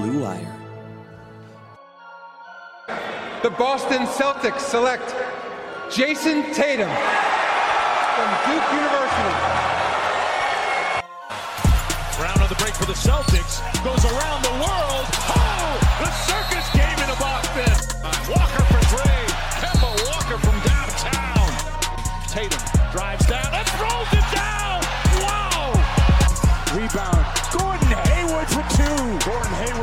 Blue Wire. The Boston Celtics select Jayson Tatum from Duke University. Brown on the break for the Celtics. Goes around the world. Oh, the circus game in a Boston. Uh, Walker for three. Kemba Walker from downtown. Tatum drives down and throws it down. Wow. Rebound. Gordon Hayward for two. Gordon Hayward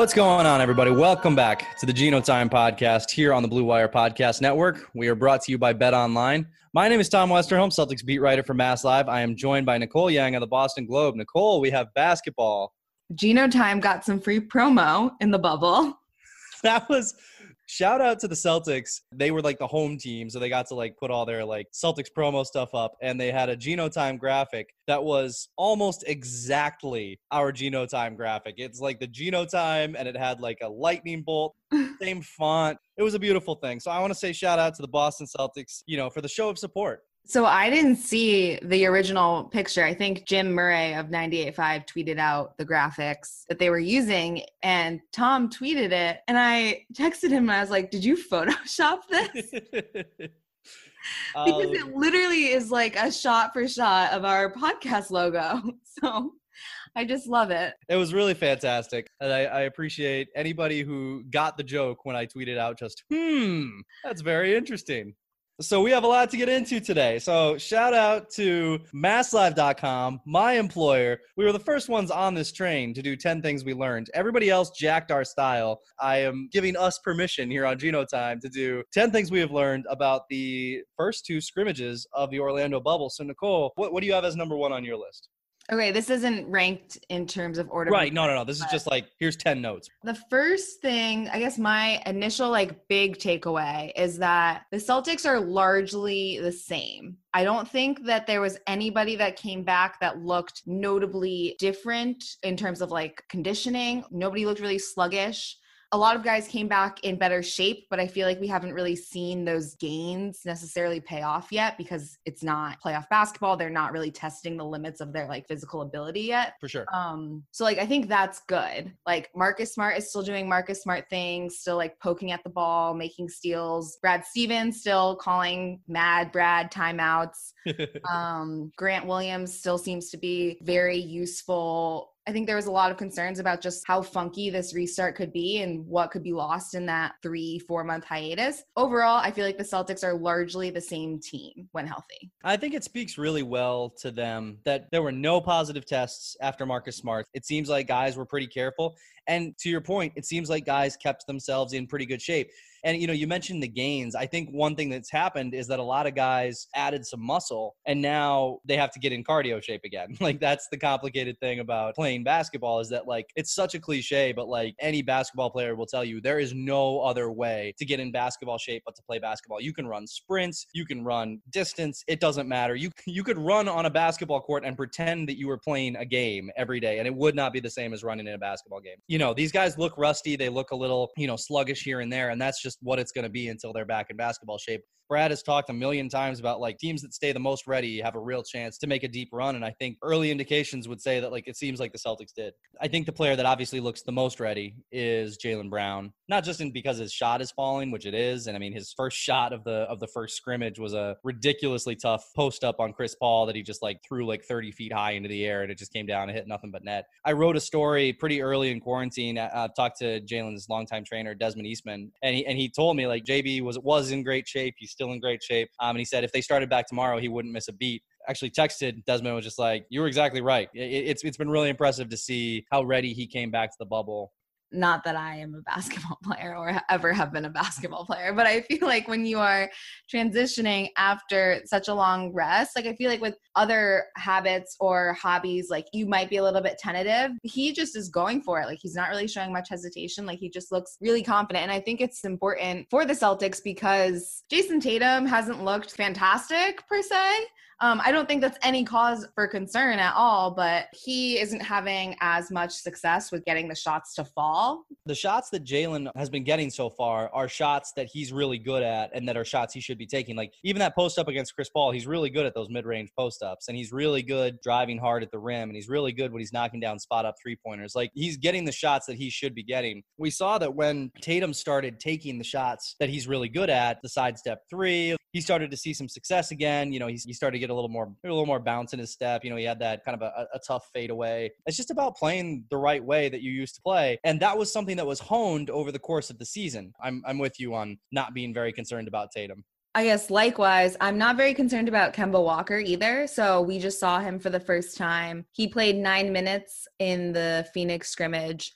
What's going on, everybody? Welcome back to the Gino Time podcast here on the Blue Wire Podcast Network. We are brought to you by Bet Online. My name is Tom Westerholm, Celtics beat writer for Mass Live. I am joined by Nicole Yang of the Boston Globe. Nicole, we have basketball. Gino Time got some free promo in the bubble. That was shout out to the Celtics. They were like the home team, so they got to like put all their like Celtics promo stuff up, and they had a Gino Time graphic that was almost exactly our Gino Time graphic. It's like the Gino Time, and it had like a lightning bolt, same font. It was a beautiful thing. So I want to say shout out to the Boston Celtics, you know, for the show of support. So I didn't see the original picture. I think Jim Murray of 98.5 tweeted out the graphics that they were using, and Tom tweeted it. And I texted him and I was like, Did you Photoshop this? because it Um, literally is like a shot for shot of our podcast logo. So I just love it. It was really fantastic. And I, I appreciate anybody who got the joke when I tweeted out just, hmm, that's very interesting. So we have a lot to get into today. So shout out to masslive.com, my employer. We were the first ones on this train to do 10 things we learned. Everybody else jacked our style. I am giving us permission here on Gino Time to do 10 things we have learned about the first two scrimmages of the Orlando bubble. So Nicole, what, what do you have as number one on your list? Okay, this isn't ranked in terms of order. Right. No, no, no. This is just like, here's 10 notes. The first thing, I guess my initial like big takeaway is that the Celtics are largely the same. I don't think that there was anybody that came back that looked notably different in terms of like conditioning. Nobody looked really sluggish. A lot of guys came back in better shape, but I feel like we haven't really seen those gains necessarily pay off yet because it's not playoff basketball. They're not really testing the limits of their like physical ability yet. For sure. Um, so like I think that's good. Like Marcus Smart is still doing Marcus Smart things, still like poking at the ball, making steals. Brad Stevens still calling mad Brad timeouts. um, Grant Williams still seems to be very useful. I think there was a lot of concerns about just how funky this restart could be and what could be lost in that three, four month hiatus. Overall, I feel like the Celtics are largely the same team when healthy. I think it speaks really well to them that there were no positive tests after Marcus Smart. It seems like guys were pretty careful. And to your point, it seems like guys kept themselves in pretty good shape. And you know, you mentioned the gains. I think one thing that's happened is that a lot of guys added some muscle and now they have to get in cardio shape again. Like that's the complicated thing about playing basketball is that like it's such a cliche, but like any basketball player will tell you there is no other way to get in basketball shape but to play basketball. You can run sprints, you can run distance, it doesn't matter. You you could run on a basketball court and pretend that you were playing a game every day and it would not be the same as running in a basketball game. You know, these guys look rusty, they look a little, you know, sluggish here and there and that's just what it's going to be until they're back in basketball shape. Brad has talked a million times about like teams that stay the most ready have a real chance to make a deep run. And I think early indications would say that like it seems like the Celtics did. I think the player that obviously looks the most ready is Jaylen Brown. Not just in because his shot is falling, which it is. And I mean his first shot of the of the first scrimmage was a ridiculously tough post up on Chris Paul that he just like threw like 30 feet high into the air and it just came down and hit nothing but net. I wrote a story pretty early in quarantine. I talked to Jaylen's longtime trainer Desmond Eastmond, and he and he told me like JB was was in great shape. He's still in great shape. Um, and he said if they started back tomorrow, he wouldn't miss a beat. Actually, texted Desmond was just like, "You were exactly right. It, it's it's been really impressive to see how ready he came back to the bubble." Not that I am a basketball player or ever have been a basketball player, but I feel like when you are transitioning after such a long rest, like I feel like with other habits or hobbies, like you might be a little bit tentative. He just is going for it. Like he's not really showing much hesitation. Like he just looks really confident. And I think it's important for the Celtics because Jayson Tatum hasn't looked fantastic per se. Um, I don't think that's any cause for concern at all, but he isn't having as much success with getting the shots to fall. The shots that Jaylen has been getting so far are shots that he's really good at and that are shots he should be taking. Like even that post up against Chris Paul, he's really good at those mid range post ups and he's really good driving hard at the rim and he's really good when he's knocking down spot up three pointers. Like he's getting the shots that he should be getting. We saw that when Tatum started taking the shots that he's really good at, the sidestep three, he started to see some success again. You know, he's, he started to get a little more a little more bounce in his step. You know, he had that kind of a, a tough fade away. It's just about playing the right way that you used to play, and that was something that was honed over the course of the season. I'm I'm with you on not being very concerned about Tatum. I guess likewise, I'm not very concerned about Kemba Walker either. So we just saw him for the first time. He played nine minutes in the Phoenix scrimmage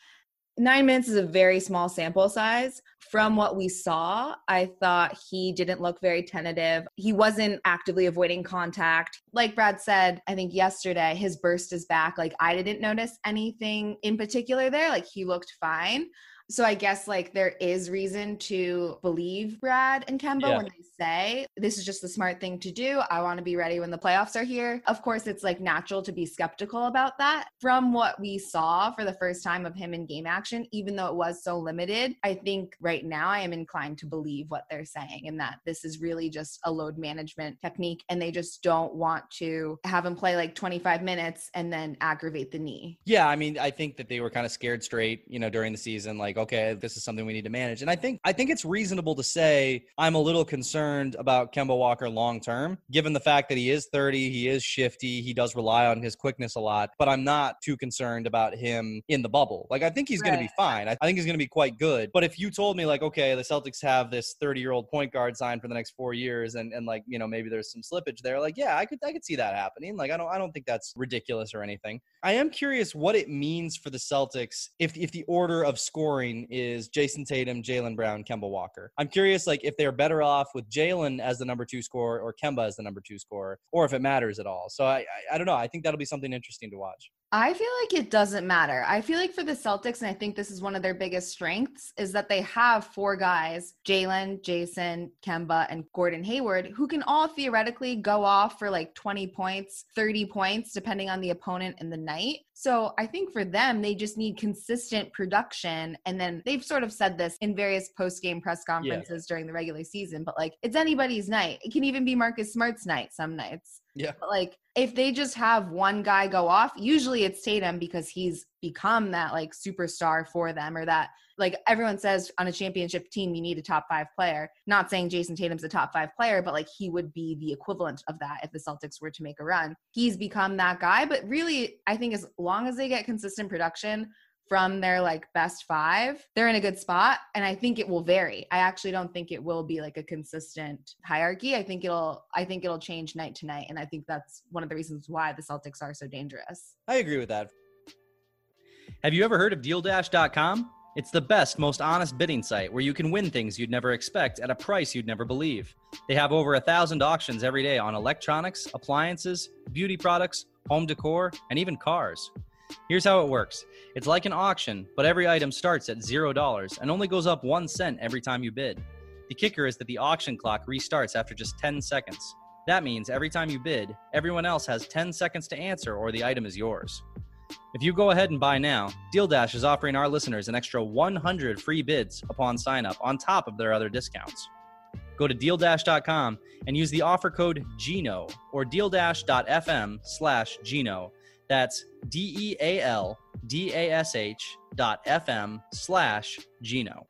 nine minutes is a very small sample size. From what we saw, I thought he didn't look very tentative. He wasn't actively avoiding contact. Like Brad said, I think yesterday, his burst is back. Like, I didn't notice anything in particular there. Like, he looked fine. So I guess like there is reason to believe Brad and Kemba yeah. when they say this is just the smart thing to do. I want to be ready when the playoffs are here. Of course, it's like natural to be skeptical about that. From what we saw for the first time of him in game action, even though it was so limited, I think right now I am inclined to believe what they're saying and that this is really just a load management technique and they just don't want to have him play like 25 minutes and then aggravate the knee. Yeah, I mean, I think that they were kind of scared straight, you know, during the season like okay, this is something we need to manage. And I think I think it's reasonable to say I'm a little concerned concerned about Kemba Walker long term, given the fact that he is 30, he is shifty, he does rely on his quickness a lot, but I'm not too concerned about him in the bubble. Like, I think he's right. going to be fine. I think he's going to be quite good. But if you told me, like, okay, the Celtics have this 30 year old point guard signed for the next four years, and, and like, you know, maybe there's some slippage there, like, yeah, I could, I could see that happening. Like, I don't, I don't think that's ridiculous or anything. I am curious what it means for the Celtics if, if the order of scoring is Jayson Tatum, Jaylen Brown, Kemba Walker. I'm curious, like, if they're better off with Jaylen as the number two scorer or Kemba as the number two scorer, or if it matters at all. So I, I, I don't know. I think that'll be something interesting to watch. I feel like it doesn't matter. I feel like for the Celtics, and I think this is one of their biggest strengths, is that they have four guys Jaylen, Jayson, Kemba, and Gordon Hayward, who can all theoretically go off for like 20 points, 30 points, depending on the opponent and the night. So I think for them, they just need consistent production. And then they've sort of said this in various post game press conferences yeah. during the regular season, but like it's anybody's night. It can even be Marcus Smart's night some nights. Yeah. But like if they just have one guy go off, usually it's Tatum because he's become that like superstar for them or that like everyone says on a championship team you need a top 5 player. Not saying Jayson Tatum's a top 5 player, but like he would be the equivalent of that if the Celtics were to make a run. He's become that guy, but really I think as long as they get consistent production, from their like best five, they're in a good spot. And I think it will vary. I actually don't think it will be like a consistent hierarchy. I think it'll I think it'll change night to night. And I think that's one of the reasons why the Celtics are so dangerous. I agree with that. Have you ever heard of dealdash.com? It's the best, most honest bidding site where you can win things you'd never expect at a price you'd never believe. They have over a thousand auctions every day on electronics, appliances, beauty products, home decor, and even cars. Here's how it works it's like an auction, but every item starts at $0 and only goes up 1 cent every time you bid. The kicker is that the auction clock restarts after just 10 seconds. That means every time you bid, everyone else has 10 seconds to answer or the item is yours. If you go ahead and buy now, Deal Dash is offering our listeners an extra 100 free bids upon sign up on top of their other discounts. Go to dealdash.com and use the offer code GINO or dealdash.fm slash GINO that's D E A L D A S H dot FM slash Gino.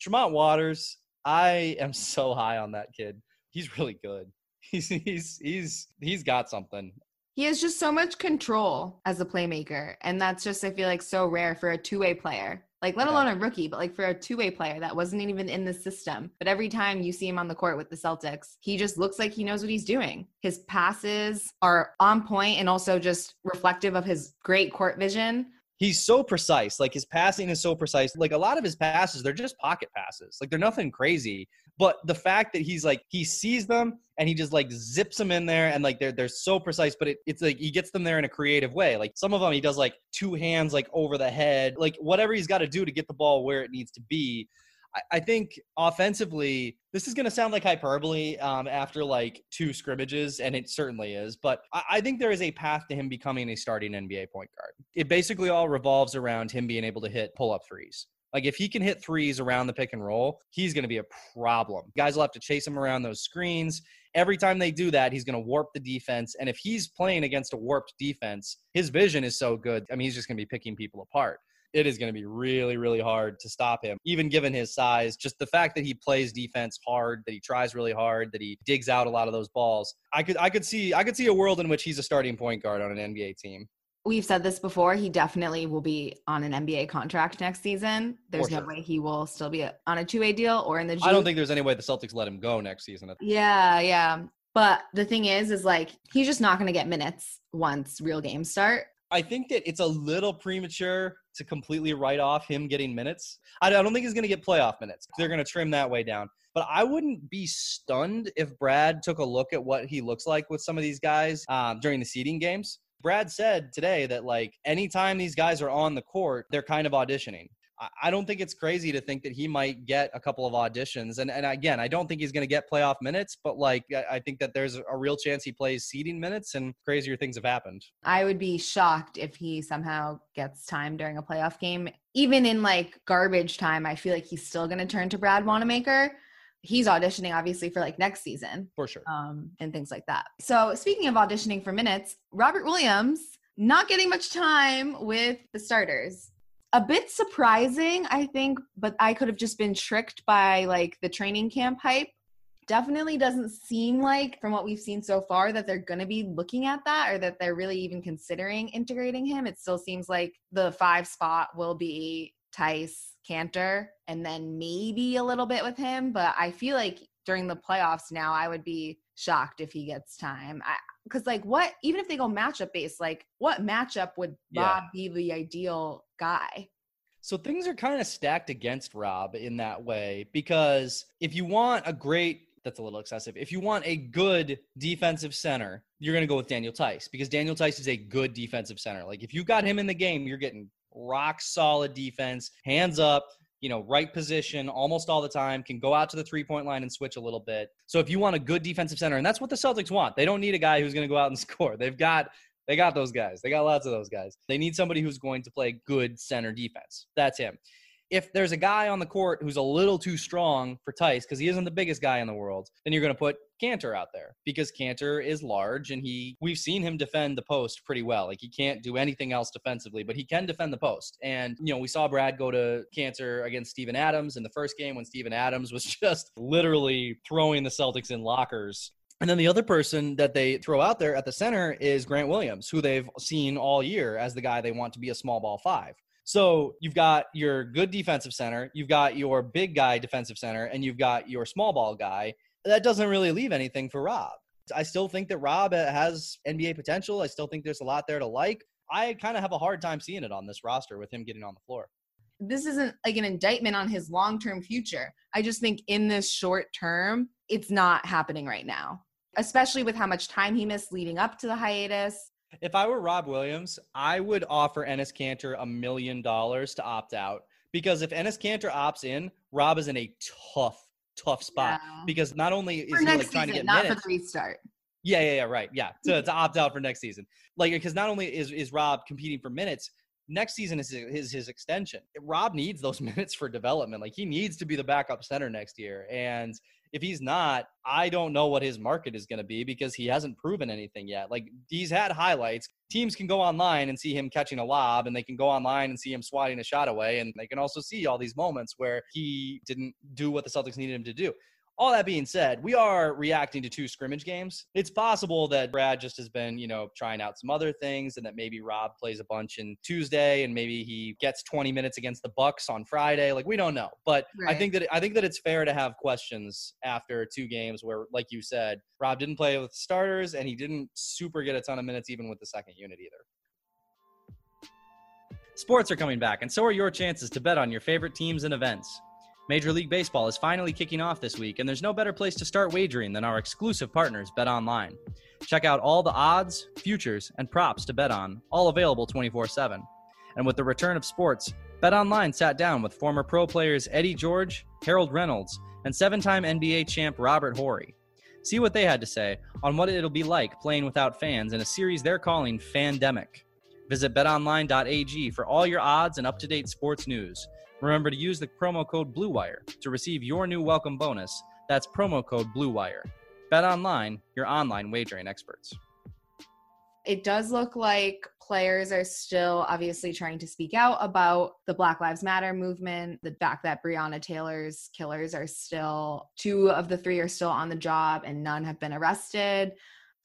Tremont Waters, I am so high on that kid. He's really good. He's he's he's he's got something. He has just so much control as a playmaker, and that's just I feel like so rare for a two-way player. Like, let alone a rookie, but like for a two way player that wasn't even in the system. But every time you see him on the court with the Celtics, he just looks like he knows what he's doing. His passes are on point and also just reflective of his great court vision he's so precise. Like his passing is so precise. Like a lot of his passes, they're just pocket passes. Like they're nothing crazy. But the fact that he's like he sees them and he just like zips them in there and like they're they're so precise, but it, it's like he gets them there in a creative way. Like some of them he does like two hands like over the head, like whatever he's got to do to get the ball where it needs to be. I, think offensively, this is going to sound like hyperbole um, after like two scrimmages, and it certainly is. But I, I think there is a path to him becoming a starting NBA point guard. It basically all revolves around him being able to hit pull up threes. Like if he can hit threes around the pick and roll, he's going to be a problem. Guys will have to chase him around those screens. Every time they do that, he's going to warp the defense. And if he's playing against a warped defense, his vision is so good. I mean, he's just going to be picking people apart it is going to be really, really hard to stop him, even given his size. Just the fact that he plays defense hard, that he tries really hard, that he digs out a lot of those balls. I could, I could see, I could see a world in which he's a starting point guard on an NBA team. We've said this before. He definitely will be on an NBA contract next season. There's no way he will still be on a two-way deal or in the. G- I don't think there's any way the Celtics let him go next season. Yeah, yeah. But the thing is, is like he's just not going to get minutes once real games start. I think that it's a little premature to completely write off him getting minutes. I don't think he's going to get playoff minutes. They're going to trim that way down. But I wouldn't be stunned if Brad took a look at what he looks like with some of these guys um, during the seeding games. Brad said today that like anytime these guys are on the court, they're kind of auditioning. I don't think it's crazy to think that he might get a couple of auditions. And and again, I don't think he's going to get playoff minutes, but like I think that there's a real chance he plays seeding minutes and crazier things have happened. I would be shocked if he somehow gets time during a playoff game. Even in like garbage time, I feel like he's still going to turn to Brad Wanamaker. He's auditioning obviously for like next season. For sure. Um, and things like that. So speaking of auditioning for minutes, Robert Williams not getting much time with the starters a bit surprising, I think, but I could have just been tricked by like the training camp hype. Definitely doesn't seem like, from what we've seen so far, that they're going to be looking at that or that they're really even considering integrating him. It still seems like the five spot will be Theis, Kanter, and then maybe a little bit with him. But I feel like during the playoffs now, I would be shocked if he gets time. I, because like what even if they go matchup based like what matchup would yeah. rob be the ideal guy so things are kind of stacked against rob in that way because if you want a great that's a little excessive if you want a good defensive center you're going to go with daniel Theis because daniel Theis is a good defensive center like if you got him in the game you're getting rock solid defense hands up you know, right position almost all the time, can go out to the three point line and switch a little bit. So if you want a good defensive center, and that's what the Celtics want, they don't need a guy who's going to go out and score. They've got they got those guys. They got lots of those guys. They need somebody who's going to play good center defense. That's him if there's a guy on the court who's a little too strong for Theis because he isn't the biggest guy in the world, then you're going to put Kanter out there because Kanter is large and he we've seen him defend the post pretty well. Like he can't do anything else defensively, but he can defend the post. And you know, we saw Brad go to Kanter against Steven Adams in the first game when Steven Adams was just literally throwing the Celtics in lockers and then the other person that they throw out there at the center is Grant Williams, who they've seen all year as the guy they want to be a small ball five. So you've got your good defensive center, you've got your big guy defensive center, and you've got your small ball guy. That doesn't really leave anything for Rob. I still think that Rob uh, has NBA potential. I still think there's a lot there to like. I kind of have a hard time seeing it on this roster with him getting on the floor. This isn't like an indictment on his long term future. I just think in this short term, it's not happening right now, especially with how much time he missed leading up to the hiatus. If I were Rob Williams, I would offer Enes Kanter a million dollars to opt out because if Enes Kanter opts in, Rob is in a tough, tough spot yeah. because not only is for he like trying season, to get not minutes, for the restart. Yeah, yeah, yeah, right. Yeah, to, to opt out for next season, like because not only is is Rob competing for minutes, next season is his, his extension. Rob needs those minutes for development. Like he needs to be the backup center next year, and if he's not, I don't know what his market is going to be because he hasn't proven anything yet. Like he's had highlights. Teams can go online and see him catching a lob, and they can go online and see him swatting a shot away, and they can also see all these moments where he didn't do what the Celtics needed him to do all that being said, we are reacting to two scrimmage games. It's possible that Brad just has been, you know, trying out some other things and that maybe Rob plays a bunch in Tuesday and maybe he gets 20 minutes against the Bucks on Friday. Like we don't know. But right. I think that I think that it's fair to have questions after two games where like you said, Rob didn't play with starters and he didn't super get a ton of minutes even with the second unit either. Sports are coming back, and so are your chances to bet on your favorite teams and events. Major League Baseball is finally kicking off this week, and there's no better place to start wagering than our exclusive partners, Bet Online. Check out all the odds, futures, and props to bet on, all available 24 7. And with the return of sports, Bet Online sat down with former pro players Eddie George, Harold Reynolds, and seven time NBA champ Robert Horry. See what they had to say on what it'll be like playing without fans in a series they're calling Fandemic. Visit betonline.ag for all your odds and up to date sports news. Remember to use the promo code BLUEWIRE to receive your new welcome bonus. That's promo code BLUEWIRE. Bet Online, your online wagering experts. It does look like players are still obviously trying to speak out about the Black Lives Matter movement, the fact that Breonna Taylor's killers are still, two of the three are still on the job and none have been arrested.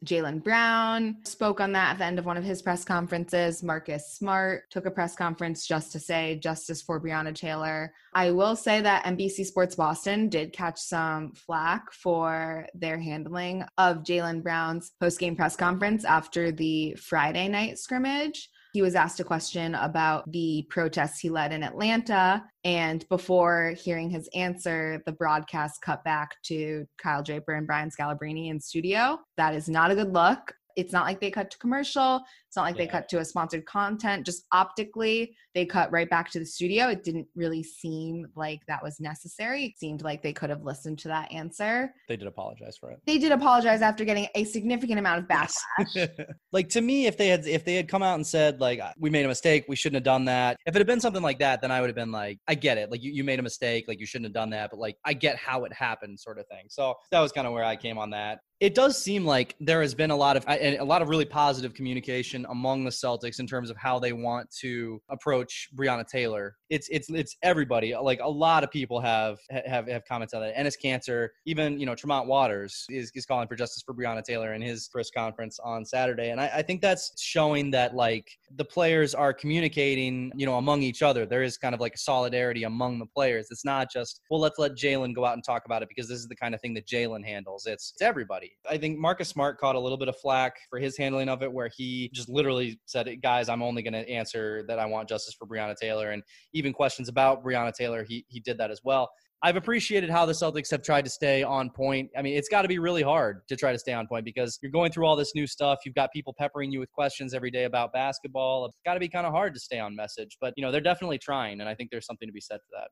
Jaylen Brown spoke on that at the end of one of his press conferences. Marcus Smart took a press conference just to say justice for Breonna Taylor. I will say that NBC Sports Boston did catch some flack for their handling of Jaylen Brown's post game press conference after the Friday night scrimmage he was asked a question about the protests he led in Atlanta. And before hearing his answer, the broadcast cut back to Kyle Draper and Brian Scalabrine in studio. That is not a good look. It's not like they cut to commercial. Not like yeah. they cut to a sponsored content. Just optically, they cut right back to the studio. It didn't really seem like that was necessary. It seemed like they could have listened to that answer. They did apologize for it. They did apologize after getting a significant amount of backlash. like to me, if they had if they had come out and said like uh, we made a mistake, we shouldn't have done that. If it had been something like that, then I would have been like, I get it. Like you, you made a mistake, like you shouldn't have done that, but like I get how it happened, sort of thing. So that was kind of where I came on that it does seem like there has been a lot of a lot of really positive communication among the Celtics in terms of how they want to approach Breonna Taylor. It's it's it's everybody. Like a lot of people have have have comments on that. Enes Kanter, even you know Tremont Waters is, is calling for justice for Breonna Taylor in his press conference on Saturday, and I, I think that's showing that like the players are communicating, you know, among each other. There is kind of like a solidarity among the players. It's not just well, let's let Jaylen go out and talk about it because this is the kind of thing that Jaylen handles. It's it's everybody. I think Marcus Smart caught a little bit of flack for his handling of it, where he just literally said, "Guys, I'm only going to answer that I want justice for Breonna Taylor," and even questions about Breonna Taylor, he he did that as well. I've appreciated how the Celtics have tried to stay on point. I mean, it's got to be really hard to try to stay on point because you're going through all this new stuff. You've got people peppering you with questions every day about basketball. It's got to be kind of hard to stay on message, but you know, they're definitely trying and I think there's something to be said for that.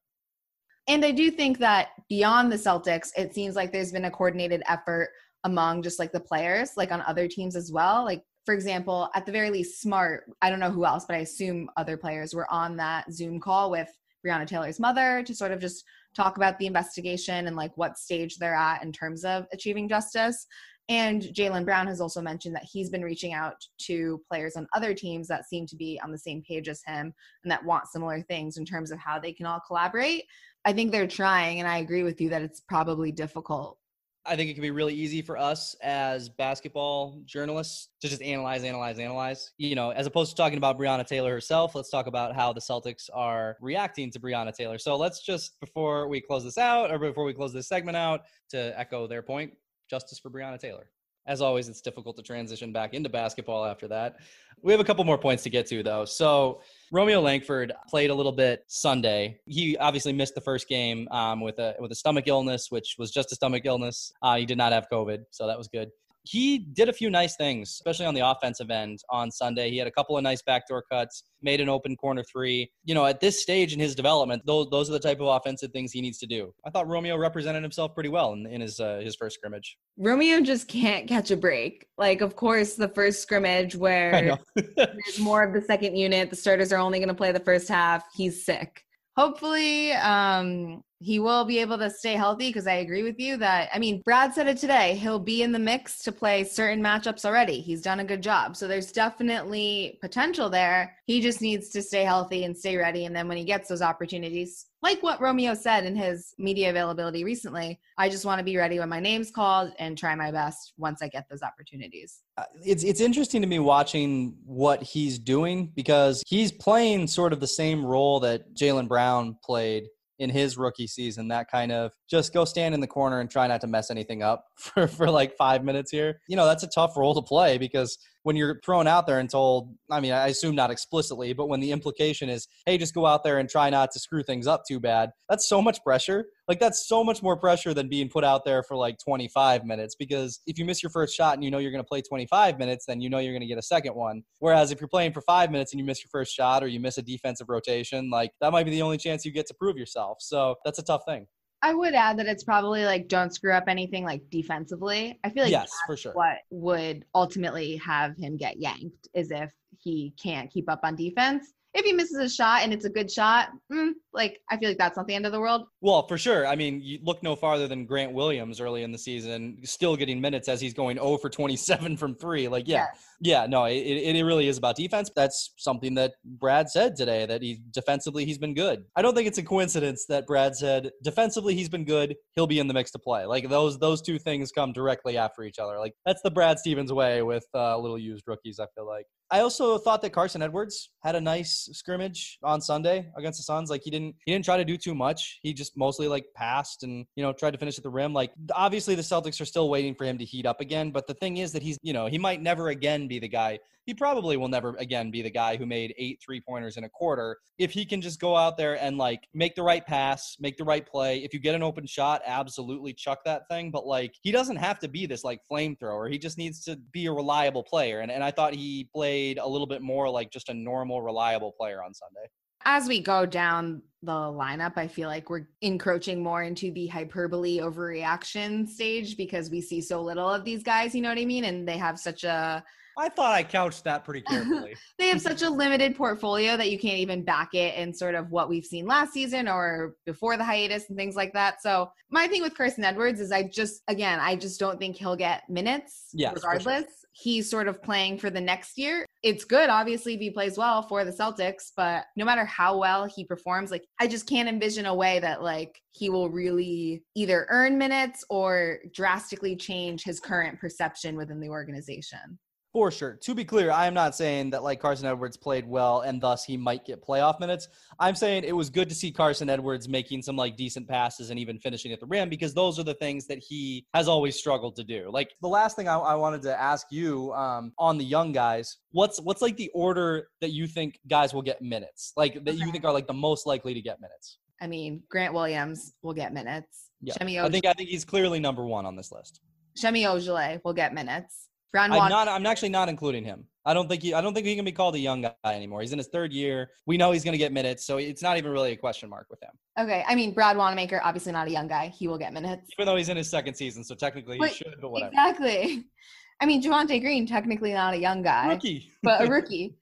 And I do think that beyond the Celtics, it seems like there's been a coordinated effort among just like the players, like on other teams as well. Like, for example, at the very least, Smart, I don't know who else, but I assume other players were on that Zoom call with Breonna Taylor's mother to sort of just talk about the investigation and like what stage they're at in terms of achieving justice. And Jaylen Brown has also mentioned that he's been reaching out to players on other teams that seem to be on the same page as him and that want similar things in terms of how they can all collaborate. I think they're trying, and I agree with you that it's probably difficult I think it can be really easy for us as basketball journalists to just analyze, analyze, analyze. You know, as opposed to talking about Breonna Taylor herself, let's talk about how the Celtics are reacting to Breonna Taylor. So let's just, before we close this out, or before we close this segment out, to echo their point, justice for Breonna Taylor. As always, it's difficult to transition back into basketball after that. We have a couple more points to get to, though. So, Romeo Langford played a little bit Sunday. He obviously missed the first game um, with a with a stomach illness, which was just a stomach illness. Uh, he did not have COVID, so that was good he did a few nice things, especially on the offensive end on Sunday. He had a couple of nice backdoor cuts, made an open corner three. You know, at this stage in his development, those those are the type of offensive things he needs to do. I thought Romeo represented himself pretty well in, in his uh, his first scrimmage. Romeo just can't catch a break. Like, of course, the first scrimmage where there's more of the second unit, the starters are only going to play the first half. He's sick hopefully um he will be able to stay healthy because I agree with you that I mean Brad said it today he'll be in the mix to play certain matchups already. He's done a good job. So there's definitely potential there. He just needs to stay healthy and stay ready and then when he gets those opportunities like what Romeo said in his media availability recently I just want to be ready when my name's called and try my best once I get those opportunities uh, it's it's interesting to me watching what he's doing because he's playing sort of the same role that Jaylen Brown played in his rookie season. That kind of just go stand in the corner and try not to mess anything up for for like five minutes here. You know that's a tough role to play because when you're thrown out there and told, I mean, I assume not explicitly, but when the implication is, hey, just go out there and try not to screw things up too bad, that's so much pressure. Like, that's so much more pressure than being put out there for like 25 minutes. Because if you miss your first shot and you know you're going to play 25 minutes, then you know you're going to get a second one. Whereas if you're playing for five minutes and you miss your first shot or you miss a defensive rotation, like that might be the only chance you get to prove yourself. So that's a tough thing. I would add that it's probably like don't screw up anything like defensively. I feel like yes, for sure. what would ultimately have him get yanked is if he can't keep up on defense. If he misses a shot and it's a good shot, mm, like I feel like that's not the end of the world. Well, for sure. I mean, you look no farther than Grant Williams early in the season, still getting minutes as he's going 0 for 27 from three. Like, yeah, Yes. Yeah, no, it, it really is about defense. That's something that Brad said today that he defensively he's been good. I don't think it's a coincidence that Brad said defensively he's been good. He'll be in the mix to play. Like those those two things come directly after each other. Like that's the Brad Stevens way with uh, little used rookies. I feel like. I also thought that Carson Edwards had a nice scrimmage on Sunday against the Suns. Like he didn't he didn't try to do too much. He just mostly like passed and you know tried to finish at the rim. Like obviously the Celtics are still waiting for him to heat up again. But the thing is that he's you know he might never again be the guy. He probably will never again be the guy who made eight three pointers in a quarter. If he can just go out there and like make the right pass, make the right play. If you get an open shot, absolutely chuck that thing. But like he doesn't have to be this like flamethrower. He just needs to be a reliable player. And and I thought he played a little bit more like just a normal, reliable player on Sunday. As we go down the lineup, I feel like we're encroaching more into the hyperbole overreaction stage because we see so little of these guys, you know what I mean? And they have such a I thought I couched that pretty carefully. they have such a limited portfolio that you can't even back it in sort of what we've seen last season or before the hiatus and things like that. So my thing with Carson Edwards is I just again I just don't think he'll get minutes Yes, for sure. regardless. He's sort of playing for the next year. It's good, obviously, if he plays well for the Celtics, but no matter how well he performs, like I just can't envision a way that like he will really either earn minutes or drastically change his current perception within the organization. For sure. To be clear, I am not saying that like Carson Edwards played well and thus he might get playoff minutes. I'm saying it was good to see Carson Edwards making some like decent passes and even finishing at the rim because those are the things that he has always struggled to do. Like the last thing I, I wanted to ask you um, on the young guys, what's what's like the order that you think guys will get minutes? Like that you think are like the most likely to get minutes? I mean, Grant Williams will get minutes. Yeah. Semi, I think I think he's clearly number one on this list. Semi Ojeleye will get minutes. Brown I'm not. I'm actually not including him. I don't think he. I don't think he can be called a young guy anymore. He's in his third year. We know he's going to get minutes, so it's not even really a question mark with him. okay, I mean, Brad Wanamaker, obviously not a young guy. He will get minutes. Even though he's in his second season, so technically he should. But whatever. Exactly. I mean, Javonte Green, technically not a young guy, Rookie. but a rookie.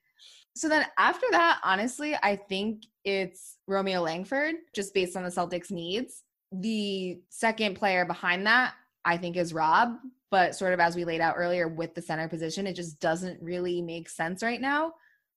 So then after that, honestly, I think it's Romeo Langford, just based on the Celtics' needs. The second player behind that, I think, is Rob. But sort of as we laid out earlier with the center position, it just doesn't really make sense right now.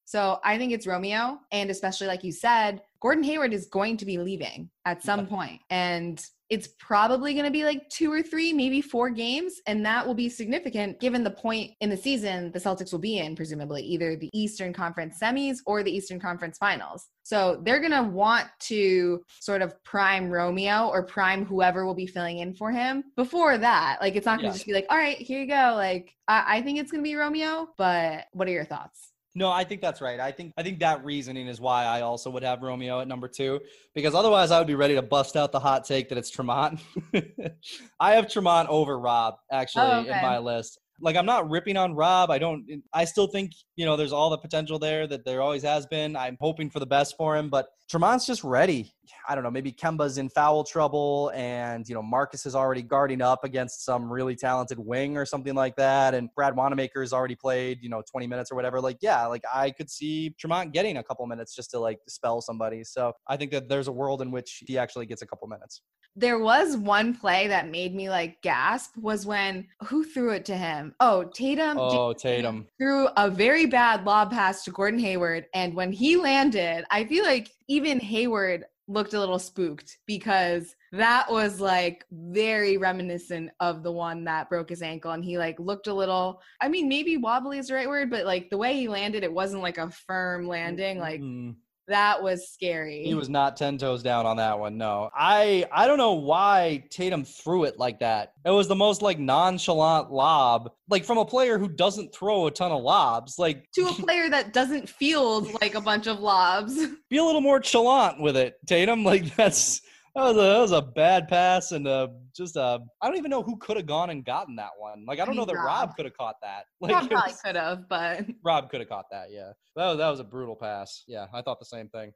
So I think it's Romeo. And especially like you said, Gordon Hayward is going to be leaving at some point. And it's probably going to be like two or three, maybe four games. And that will be significant given the point in the season the Celtics will be in, presumably either the Eastern Conference semis or the Eastern Conference finals. So they're going to want to sort of prime Romeo or prime whoever will be filling in for him before that. Like, it's not going to Yeah. just be like, all right, here you go. Like, I, I think it's going to be Romeo, but what are your thoughts? No, I think that's right. I think I think that reasoning is why I also would have Romeo at number two, because otherwise I would be ready to bust out the hot take that it's Tremont. I have Tremont over Rob actually Oh, in my list. Like I'm not ripping on Rob. I don't. I still think you know there's all the potential there that there always has been. I'm hoping for the best for him, but Tremont's just ready. I don't know. Maybe Kemba's in foul trouble, and you know Marcus is already guarding up against some really talented wing or something like that, and Brad Wanamaker has already played you know 20 minutes or whatever. Like yeah, like I could see Tremont getting a couple minutes just to like spell somebody. So I think that there's a world in which he actually gets a couple minutes. there was one play that made me like gasp was when who threw it to him? Oh, Tatum. Oh, Tatum. threw a very bad lob pass to Gordon Hayward, and when he landed, I feel like even Hayward looked a little spooked because that was like very reminiscent of the one that broke his ankle and he like looked a little I mean maybe wobbly is the right word but like the way he landed it wasn't like a firm landing like Mm, That was scary. He was not 10 toes down on that one. No. I I don't know why Tatum threw it like that. It was the most like nonchalant lob, like from a player who doesn't throw a ton of lobs. Like to a player that doesn't field like a bunch of lobs. be a little more chalant with it, Tatum. Like that's that was a, that was a bad pass and uh just uh I don't even know who could have gone and gotten that one. Like I don't I know that Rob, Rob. could have caught that. Like Rob probably could have, but Rob could have caught that. Yeah, that was, that was a brutal pass. Yeah, I thought the same thing.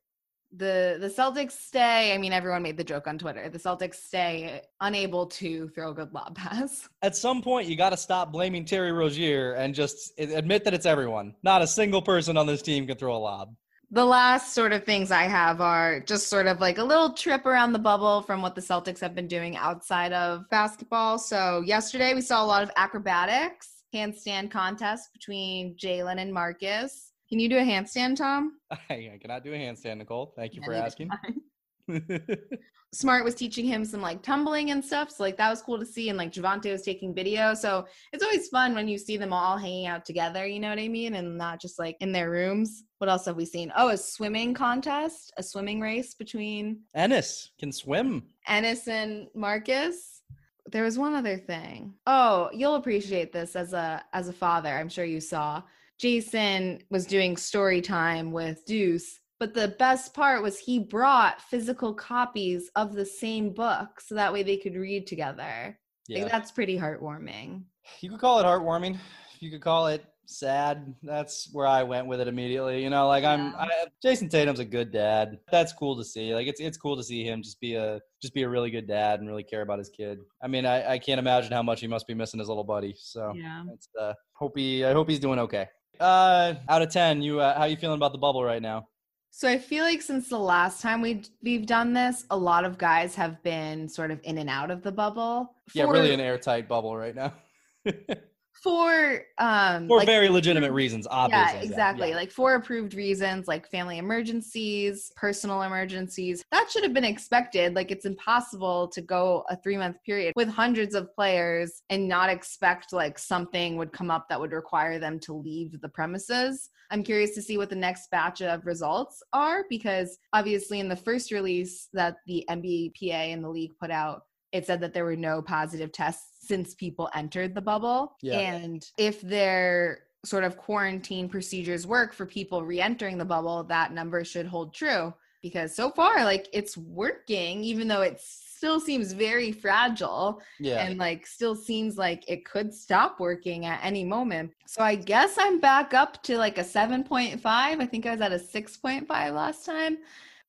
the the Celtics stay. I mean, everyone made the joke on Twitter. The Celtics stay unable to throw a good lob pass. At some point, you got to stop blaming Terry Rozier and just admit that it's everyone. Not a single person on this team can throw a lob. The last sort of things I have are just sort of like a little trip around the bubble from what the Celtics have been doing outside of basketball. So yesterday we saw a lot of acrobatics, handstand contest between Jaylen and Marcus. Can you do a handstand, Tom? I, I cannot do a handstand, Nicole. Thank you Yeah, for asking. Smart was teaching him some like tumbling and stuff. So like that was cool to see. And like Javonte was taking video. So it's always fun when you see them all hanging out together, you know what I mean? And not just like in their rooms. What else have we seen? Oh, a swimming contest, a swimming race between Enes can swim. Enes and Marcus. There was one other thing. Oh, you'll appreciate this as a as a father. I'm sure you saw. Jayson was doing story time with Deuce, but the best part was he brought physical copies of the same book so that way they could read together. Yeah. think that's pretty heartwarming. You could call it heartwarming. You could call it sad. That's where I went with it immediately. You know, like I'm. I, Jayson Tatum's a good dad. That's cool to see. Like it's it's cool to see him just be a just be a really good dad and really care about his kid. I mean, I, I can't imagine how much he must be missing his little buddy. So Yeah. it's uh hope he I hope he's doing okay. Uh out of 10, you uh, how you feeling about the bubble right now? So I feel like since the last time we we've done this, a lot of guys have been sort of in and out of the bubble. Yeah, really an airtight bubble right now. for um For like- very legitimate reasons, obviously. Yeah, exactly. Yeah. Like for approved reasons, like family emergencies, personal emergencies. That should have been expected. Like it's impossible to go a three month period with hundreds of players and not expect like something would come up that would require them to leave the premises. I'm curious to see what the next batch of results are because obviously in the first release that the NBPA and the league put out, it said that there were no positive tests since people entered the bubble. Yeah. And if their sort of quarantine procedures work for people re-entering the bubble, that number should hold true. Because so far, like it's working, even though it still seems very fragile yeah. and like still seems like it could stop working at any moment. So I guess I'm back up to like a 7.5. I think I was at a 6.5 last time.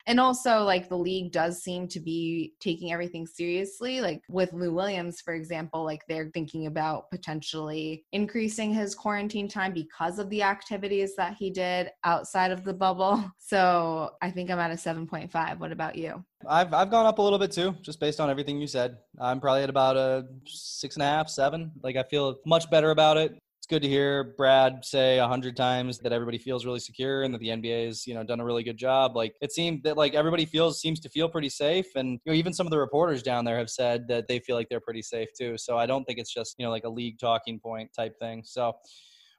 And also, like, the league does seem to be taking everything seriously. Like, with Lou Williams, for example, like, they're thinking about potentially increasing his quarantine time because of the activities that he did outside of the bubble. So I think I'm at a 7.5. What about you? I've I've gone up a little bit too, just based on everything you said. I'm probably at about a six and a half, seven. Like I feel much better about it. It's good to hear Brad say a hundred times that everybody feels really secure and that the NBA has you know done a really good job. Like it seemed that like everybody feels seems to feel pretty safe, and you know even some of the reporters down there have said that they feel like they're pretty safe too. So I don't think it's just you know like a league talking point type thing. So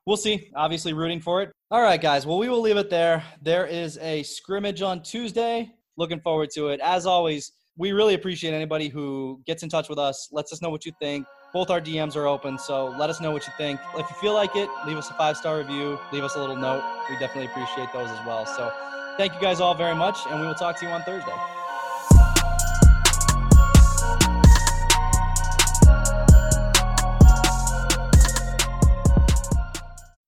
we'll see. Obviously, rooting for it. All right, guys. Well, we will leave it there. There is a scrimmage on Tuesday. Looking forward to it. As always, we really appreciate anybody who gets in touch with us, lets us know what you think. Both our DMs are open, so let us know what you think. If you feel like it, leave us a five star review, leave us a little note. We definitely appreciate those as well. So thank you guys all very much, and we will talk to you on Thursday.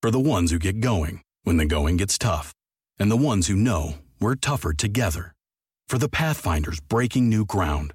For the ones who get going when the going gets tough, and the ones who know we're tougher together. For the Pathfinders breaking new ground,